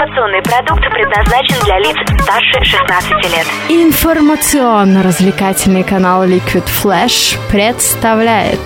Информационный продукт предназначен для лиц старше 16 лет. Информационно-развлекательный канал Liquid Flash представляет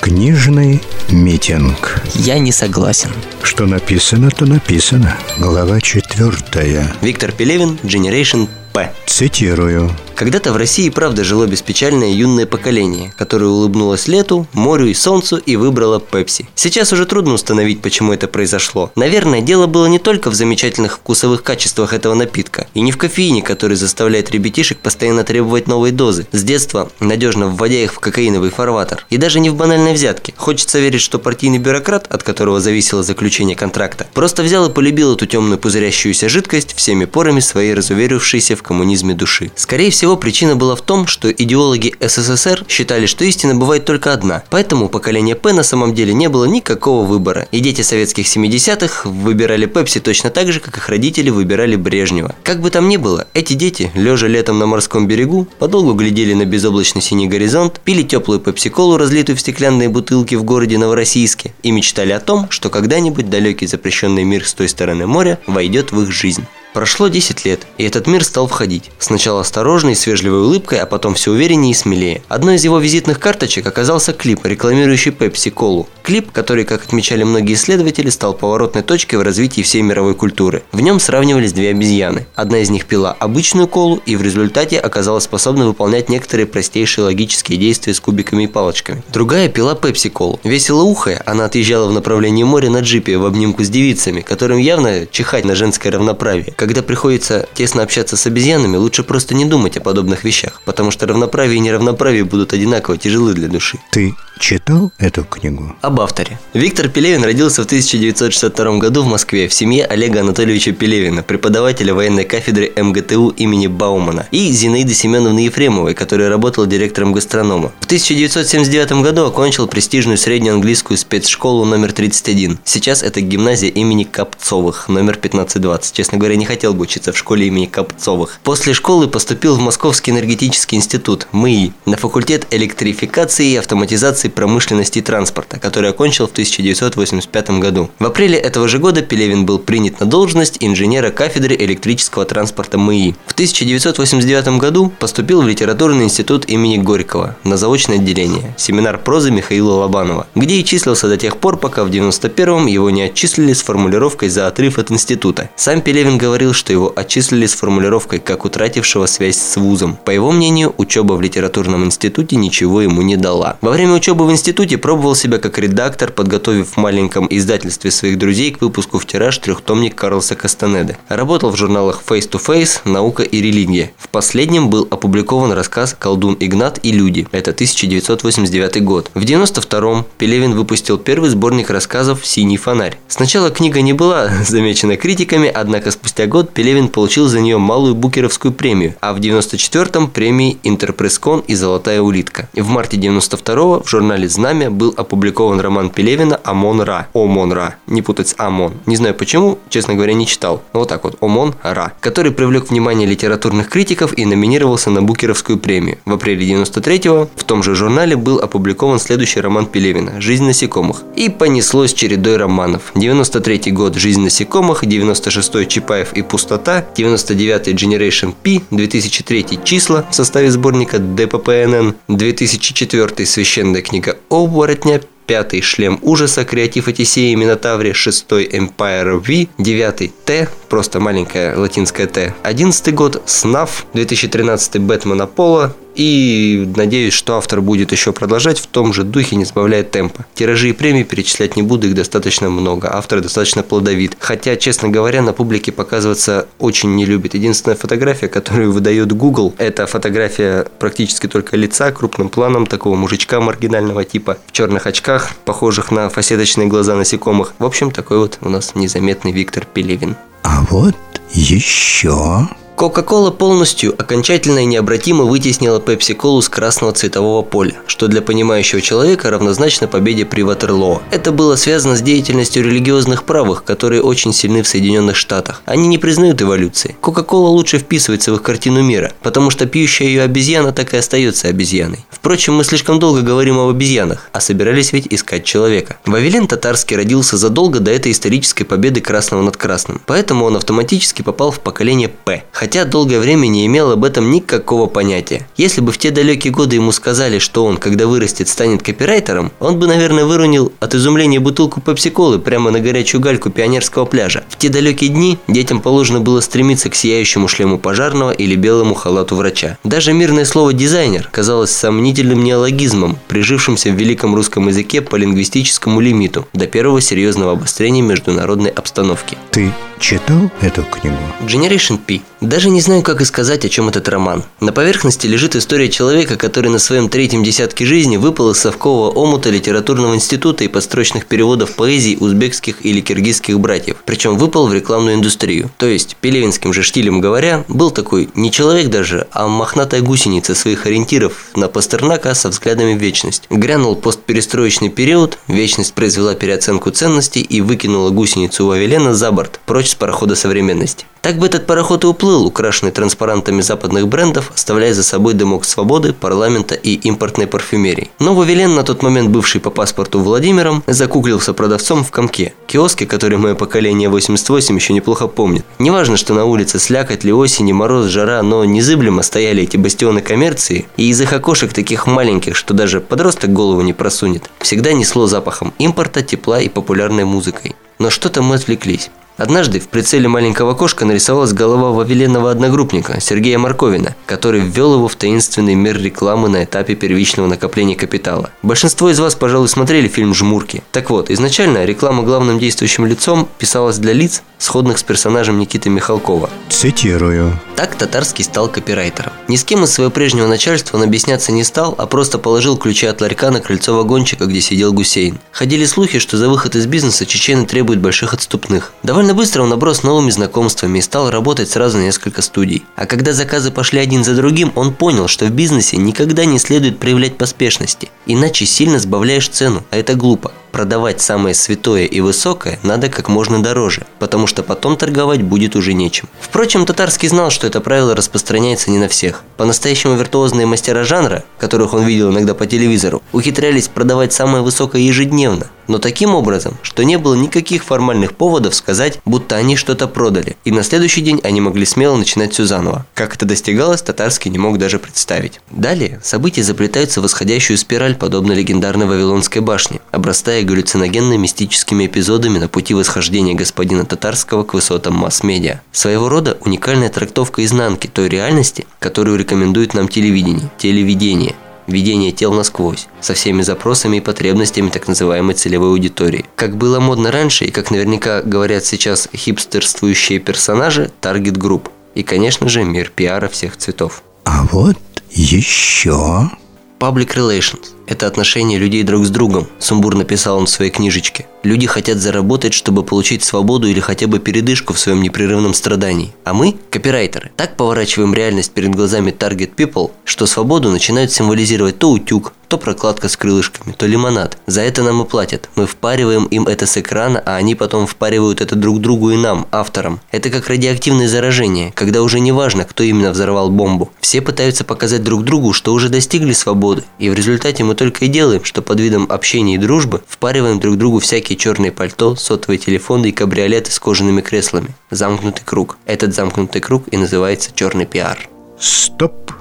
Книжный митинг. Я не согласен. Что написано, то написано. Глава четвертая. Виктор Пелевин, Generation П. Цитирую. Когда-то в России правда жило беспечальное юное поколение, которое улыбнулось лету, морю и солнцу и выбрало Пепси. Сейчас уже трудно установить, почему это произошло. Наверное, дело было не только в замечательных вкусовых качествах этого напитка, и не в кофеине, который заставляет ребятишек постоянно требовать новой дозы, с детства надежно вводя их в кокаиновый фарватер. И даже не в банальной взятке. Хочется верить, что партийный бюрократ, от которого зависело заключение контракта, просто взял и полюбил эту темную пузырящуюся жидкость всеми порами своей разуверившейся в коммунизме души. Скорее всего, всего, причина была в том, что идеологи СССР считали, что истина бывает только одна. Поэтому у поколения П на самом деле не было никакого выбора. И дети советских 70-х выбирали Пепси точно так же, как их родители выбирали Брежнева. Как бы там ни было, эти дети, лежа летом на морском берегу, подолгу глядели на безоблачный синий горизонт, пили теплую пепси-колу, разлитую в стеклянные бутылки в городе Новороссийске, и мечтали о том, что когда-нибудь далекий запрещенный мир с той стороны моря войдет в их жизнь. Прошло 10 лет, и этот мир стал входить. Сначала осторожный, с вежливой улыбкой, а потом все увереннее и смелее. Одной из его визитных карточек оказался клип, рекламирующий Pepsi Колу. Клип, который, как отмечали многие исследователи, стал поворотной точкой в развитии всей мировой культуры. В нем сравнивались две обезьяны. Одна из них пила обычную колу и в результате оказалась способна выполнять некоторые простейшие логические действия с кубиками и палочками. Другая пила Pepsi Колу. Весело ухая, она отъезжала в направлении моря на джипе в обнимку с девицами, которым явно чихать на женское равноправие. Когда приходится тесно общаться с обезьянами, лучше просто не думать о подобных вещах, потому что равноправие и неравноправие будут одинаково тяжелы для души. Ты читал эту книгу? Об авторе. Виктор Пелевин родился в 1962 году в Москве в семье Олега Анатольевича Пелевина, преподавателя военной кафедры МГТУ имени Баумана, и Зинаиды Семеновны Ефремовой, которая работала директором гастронома. В 1979 году окончил престижную среднюю английскую спецшколу номер 31. Сейчас это гимназия имени Копцовых, номер 1520. Честно говоря, не хотел бы учиться в школе имени Копцовых. После школы поступил в Московский энергетический институт МИИ на факультет электрификации и автоматизации промышленности и транспорта, который окончил в 1985 году. В апреле этого же года Пелевин был принят на должность инженера кафедры электрического транспорта МИИ. В 1989 году поступил в литературный институт имени Горького на заочное отделение, семинар прозы Михаила Лобанова, где и числился до тех пор, пока в 91-м его не отчислили с формулировкой за отрыв от института. Сам Пелевин говорил, что его отчислили с формулировкой как утратившего связь с вузом. По его мнению, учеба в литературном институте ничего ему не дала. Во время учебы в институте пробовал себя как редактор, подготовив в маленьком издательстве своих друзей к выпуску в тираж трехтомник Карлса Кастанеды. Работал в журналах Face to Face, Наука и религия. В последнем был опубликован рассказ «Колдун Игнат и люди». Это 1989 год. В 92-м Пелевин выпустил первый сборник рассказов «Синий фонарь». Сначала книга не была замечена критиками, однако спустя год Пелевин получил за нее малую букеровскую премию, а в 94-м премии Интерпресскон и Золотая улитка. В марте 92-го в журнале «Знамя» был опубликован роман Пелевина «Амон Ра». Омон Ра. Не путать с Амон. Не знаю почему, честно говоря, не читал. Но вот так вот. Омон Ра. Который привлек внимание литературных критиков и номинировался на Букеровскую премию. В апреле 93-го в том же журнале был опубликован следующий роман Пелевина «Жизнь насекомых». И понеслось чередой романов. 93 год «Жизнь насекомых», 96-й Чапаев и пустота, 99 Generation P, 2003 числа в составе сборника ДППНН, 2004 священная книга оборотня, пятый шлем ужаса, креатив Одиссеи Минотавре, шестой Empire V, девятый Т, просто маленькая латинская Т, одиннадцатый год СНАФ, 2013 Бэтмен Аполло, и надеюсь, что автор будет еще продолжать в том же духе, не сбавляя темпа. Тиражи и премии перечислять не буду, их достаточно много. Автор достаточно плодовит. Хотя, честно говоря, на публике показываться очень не любит. Единственная фотография, которую выдает Google, это фотография практически только лица, крупным планом, такого мужичка маргинального типа, в черных очках, похожих на фасеточные глаза насекомых. В общем, такой вот у нас незаметный Виктор Пелевин. А вот еще Кока-кола полностью, окончательно и необратимо вытеснила пепси-колу с красного цветового поля, что для понимающего человека равнозначно победе при Ватерлоо. Это было связано с деятельностью религиозных правых, которые очень сильны в Соединенных Штатах. Они не признают эволюции. Кока-кола лучше вписывается в их картину мира, потому что пьющая ее обезьяна так и остается обезьяной. Впрочем, мы слишком долго говорим об обезьянах, а собирались ведь искать человека. Вавилен Татарский родился задолго до этой исторической победы красного над красным, поэтому он автоматически попал в поколение П хотя долгое время не имел об этом никакого понятия. Если бы в те далекие годы ему сказали, что он, когда вырастет, станет копирайтером, он бы, наверное, выронил от изумления бутылку пепси-колы прямо на горячую гальку пионерского пляжа. В те далекие дни детям положено было стремиться к сияющему шлему пожарного или белому халату врача. Даже мирное слово «дизайнер» казалось сомнительным неологизмом, прижившимся в великом русском языке по лингвистическому лимиту до первого серьезного обострения международной обстановки. Ты читал эту книгу? Generation P. Даже не знаю, как и сказать, о чем этот роман. На поверхности лежит история человека, который на своем третьем десятке жизни выпал из совкового омута литературного института и подстрочных переводов поэзий узбекских или киргизских братьев. Причем выпал в рекламную индустрию. То есть, пелевинским же штилем говоря, был такой не человек даже, а мохнатая гусеница своих ориентиров на Пастернака со взглядами в вечность. Грянул постперестроечный период, вечность произвела переоценку ценностей и выкинула гусеницу Вавилена за борт, прочь с парохода современности. Так бы этот пароход и уплыл, украшенный транспарантами западных брендов, оставляя за собой дымок свободы, парламента и импортной парфюмерии. Но Вавилен, на тот момент бывший по паспорту Владимиром, закуклился продавцом в комке, киоске, который мое поколение 88 еще неплохо помнит. Неважно, что на улице слякоть ли осень, мороз, жара, но незыблемо стояли эти бастионы коммерции, и из их окошек таких маленьких, что даже подросток голову не просунет, всегда несло запахом импорта, тепла и популярной музыкой. Но что-то мы отвлеклись. Однажды в прицеле маленького кошка нарисовалась голова вавиленного одногруппника Сергея Марковина, который ввел его в таинственный мир рекламы на этапе первичного накопления капитала. Большинство из вас, пожалуй, смотрели фильм «Жмурки». Так вот, изначально реклама главным действующим лицом писалась для лиц, сходных с персонажем Никиты Михалкова. Цитирую. Так Татарский стал копирайтером. Ни с кем из своего прежнего начальства он объясняться не стал, а просто положил ключи от ларька на крыльцо вагончика, где сидел Гусейн. Ходили слухи, что за выход из бизнеса чечены требуют больших отступных. Довольно быстро он наброс новыми знакомствами и стал работать сразу несколько студий. А когда заказы пошли один за другим, он понял, что в бизнесе никогда не следует проявлять поспешности, иначе сильно сбавляешь цену, а это глупо продавать самое святое и высокое надо как можно дороже, потому что потом торговать будет уже нечем. Впрочем, Татарский знал, что это правило распространяется не на всех. По-настоящему виртуозные мастера жанра, которых он видел иногда по телевизору, ухитрялись продавать самое высокое ежедневно, но таким образом, что не было никаких формальных поводов сказать, будто они что-то продали, и на следующий день они могли смело начинать все заново. Как это достигалось, Татарский не мог даже представить. Далее события заплетаются в восходящую спираль, подобно легендарной Вавилонской башне, обрастая галлюциногенно-мистическими эпизодами на пути восхождения господина Татарского к высотам масс-медиа. Своего рода уникальная трактовка изнанки той реальности, которую рекомендует нам телевидение. Телевидение – видение тел насквозь, со всеми запросами и потребностями так называемой целевой аудитории. Как было модно раньше и как наверняка говорят сейчас хипстерствующие персонажи, таргет групп. И, конечно же, мир пиара всех цветов. А вот еще... Public Relations – это отношения людей друг с другом, сумбурно писал он в своей книжечке. Люди хотят заработать, чтобы получить свободу или хотя бы передышку в своем непрерывном страдании. А мы, копирайтеры, так поворачиваем реальность перед глазами target people, что свободу начинают символизировать то утюг, то прокладка с крылышками, то лимонад. За это нам и платят. Мы впариваем им это с экрана, а они потом впаривают это друг другу и нам, авторам. Это как радиоактивное заражение, когда уже не важно, кто именно взорвал бомбу. Все пытаются показать друг другу, что уже достигли свободы. И в результате мы только и делаем, что под видом общения и дружбы впариваем друг другу всякие черные пальто, сотовые телефоны и кабриолеты с кожаными креслами. Замкнутый круг. Этот замкнутый круг и называется черный пиар. Стоп.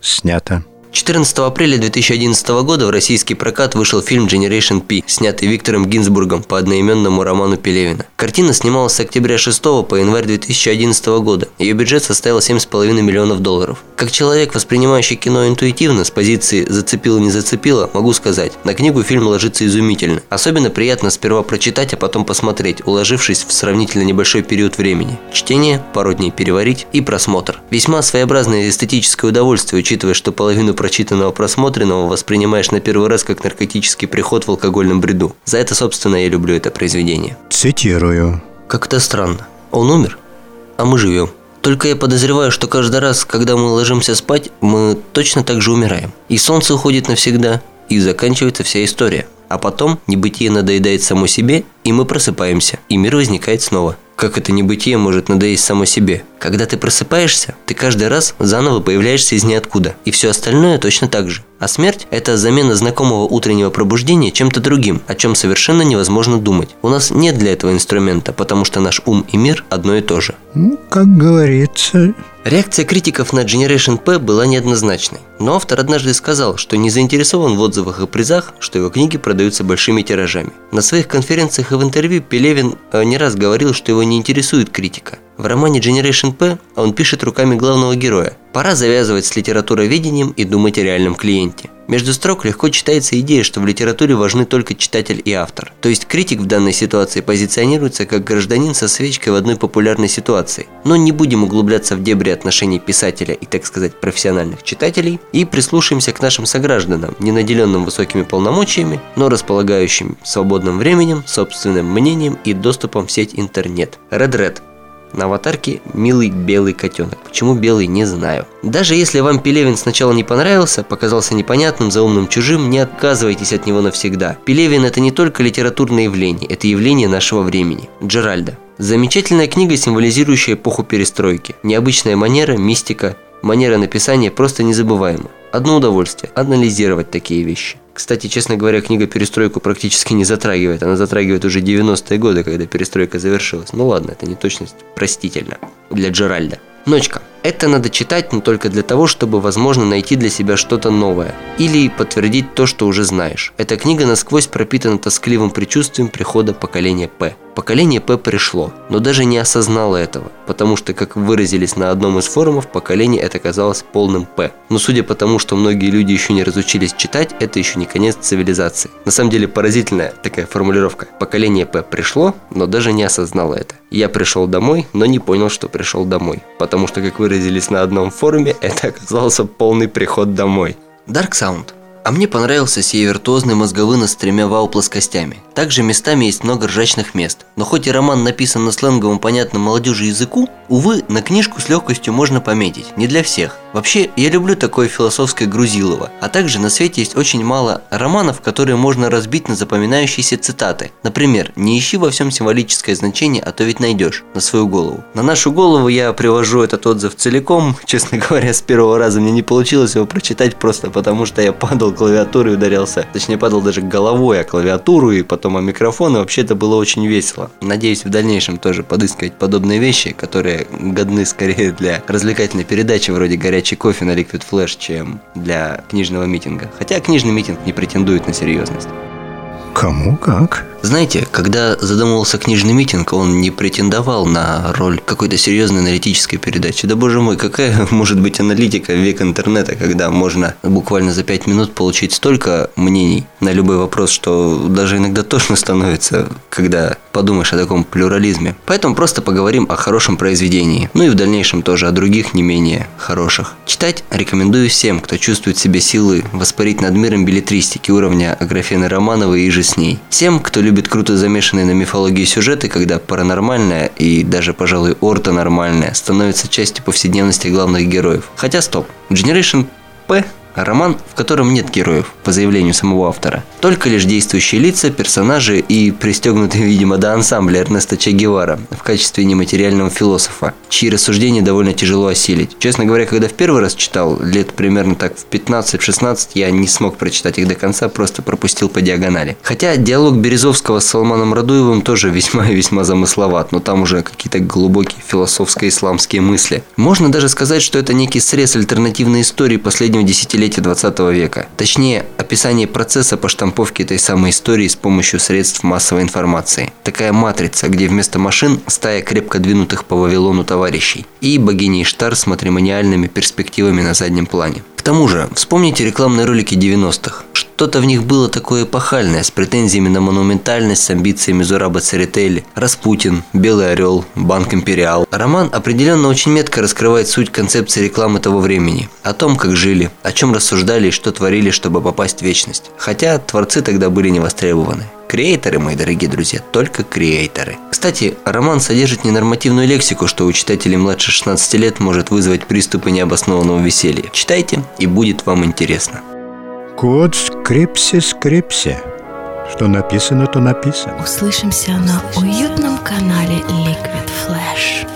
Снято. 14 апреля 2011 года в российский прокат вышел фильм Generation P, снятый Виктором Гинзбургом по одноименному роману Пелевина. Картина снималась с октября 6 по январь 2011 года. Ее бюджет составил 7,5 миллионов долларов. Как человек, воспринимающий кино интуитивно, с позиции «зацепило, не зацепило», могу сказать, на книгу фильм ложится изумительно. Особенно приятно сперва прочитать, а потом посмотреть, уложившись в сравнительно небольшой период времени. Чтение, пару дней переварить и просмотр. Весьма своеобразное эстетическое удовольствие, учитывая, что половину прочитанного просмотренного воспринимаешь на первый раз как наркотический приход в алкогольном бреду. За это, собственно, я люблю это произведение. Цитирую. Как-то странно. Он умер, а мы живем. Только я подозреваю, что каждый раз, когда мы ложимся спать, мы точно так же умираем. И солнце уходит навсегда, и заканчивается вся история. А потом небытие надоедает само себе, и мы просыпаемся, и мир возникает снова. Как это небытие может надоесть само себе? Когда ты просыпаешься, ты каждый раз заново появляешься из ниоткуда, и все остальное точно так же. А смерть – это замена знакомого утреннего пробуждения чем-то другим, о чем совершенно невозможно думать. У нас нет для этого инструмента, потому что наш ум и мир одно и то же. Ну, как говорится, Реакция критиков на Generation P была неоднозначной, но автор однажды сказал, что не заинтересован в отзывах и призах, что его книги продаются большими тиражами. На своих конференциях и в интервью Пелевин э, не раз говорил, что его не интересует критика. В романе Generation P он пишет руками главного героя. Пора завязывать с литературоведением и думать о реальном клиенте. Между строк легко читается идея, что в литературе важны только читатель и автор. То есть критик в данной ситуации позиционируется как гражданин со свечкой в одной популярной ситуации. Но не будем углубляться в дебри отношений писателя и, так сказать, профессиональных читателей, и прислушаемся к нашим согражданам, не наделенным высокими полномочиями, но располагающим свободным временем, собственным мнением и доступом в сеть интернет. Red Red на аватарке милый белый котенок. Почему белый, не знаю. Даже если вам Пелевин сначала не понравился, показался непонятным, заумным, чужим, не отказывайтесь от него навсегда. Пелевин это не только литературное явление, это явление нашего времени. Джеральда. Замечательная книга, символизирующая эпоху перестройки. Необычная манера, мистика, манера написания просто незабываема. Одно удовольствие – анализировать такие вещи. Кстати, честно говоря, книга «Перестройку» практически не затрагивает. Она затрагивает уже 90-е годы, когда перестройка завершилась. Ну ладно, это не точность простительно для Джеральда. Ночка. Это надо читать, но только для того, чтобы, возможно, найти для себя что-то новое. Или подтвердить то, что уже знаешь. Эта книга насквозь пропитана тоскливым предчувствием прихода поколения П. Поколение П пришло, но даже не осознало этого, потому что, как выразились на одном из форумов, поколение это казалось полным П. Но судя по тому, что многие люди еще не разучились читать, это еще не конец цивилизации. На самом деле поразительная такая формулировка. Поколение П пришло, но даже не осознало это. Я пришел домой, но не понял, что пришел домой. Потому что, как выразились на одном форуме, это оказался полный приход домой. Dark Sound – а мне понравился сей виртуозный мозговына с тремя вау-плоскостями. Также местами есть много ржачных мест. Но хоть и роман написан на сленговом понятном молодежи языку, увы, на книжку с легкостью можно пометить. Не для всех. Вообще, я люблю такое философское грузилово. А также на свете есть очень мало романов, которые можно разбить на запоминающиеся цитаты. Например, «Не ищи во всем символическое значение, а то ведь найдешь» на свою голову. На нашу голову я привожу этот отзыв целиком. Честно говоря, с первого раза мне не получилось его прочитать просто потому, что я падал клавиатурой и ударялся. Точнее, падал даже головой о клавиатуру и потом о микрофон. И вообще это было очень весело. Надеюсь, в дальнейшем тоже подыскивать подобные вещи, которые годны скорее для развлекательной передачи вроде «Горячий кофе» на Liquid Flash, чем для книжного митинга. Хотя книжный митинг не претендует на серьезность. кому как. Знаете, когда задумывался книжный митинг, он не претендовал на роль какой-то серьезной аналитической передачи. Да боже мой, какая может быть аналитика в век интернета, когда можно буквально за пять минут получить столько мнений на любой вопрос, что даже иногда тошно становится, когда подумаешь о таком плюрализме. Поэтому просто поговорим о хорошем произведении. Ну и в дальнейшем тоже о других не менее хороших. Читать рекомендую всем, кто чувствует себе силы воспарить над миром билетристики уровня Аграфены Романовой и же с ней. Всем, кто любит любит круто замешанные на мифологии сюжеты, когда паранормальное и даже, пожалуй, ортонормальное становится частью повседневности главных героев. Хотя стоп, Generation P Роман, в котором нет героев, по заявлению самого автора. Только лишь действующие лица, персонажи и пристегнутые, видимо, до ансамбля Эрнеста Че Гевара в качестве нематериального философа, чьи рассуждения довольно тяжело осилить. Честно говоря, когда в первый раз читал, лет примерно так в 15-16, я не смог прочитать их до конца, просто пропустил по диагонали. Хотя диалог Березовского с Салманом Радуевым тоже весьма и весьма замысловат, но там уже какие-то глубокие философско-исламские мысли. Можно даже сказать, что это некий срез альтернативной истории последнего десятилетия десятилетия 20 века. Точнее, описание процесса поштамповки этой самой истории с помощью средств массовой информации. Такая матрица, где вместо машин стая крепко двинутых по Вавилону товарищей и богини Иштар с матримониальными перспективами на заднем плане. К тому же, вспомните рекламные ролики 90-х. Что-то в них было такое эпохальное, с претензиями на монументальность, с амбициями Зураба Церетели, Распутин, Белый Орел, Банк Империал. Роман определенно очень метко раскрывает суть концепции рекламы того времени. О том, как жили, о чем рассуждали и что творили, чтобы попасть в вечность. Хотя творцы тогда были не востребованы. Креаторы, мои дорогие друзья, только креаторы. Кстати, роман содержит ненормативную лексику, что у читателей младше 16 лет может вызвать приступы необоснованного веселья. Читайте, и будет вам интересно. Кот скрипси-скрипси. Что написано, то написано. Услышимся на уютном канале Liquid Flash.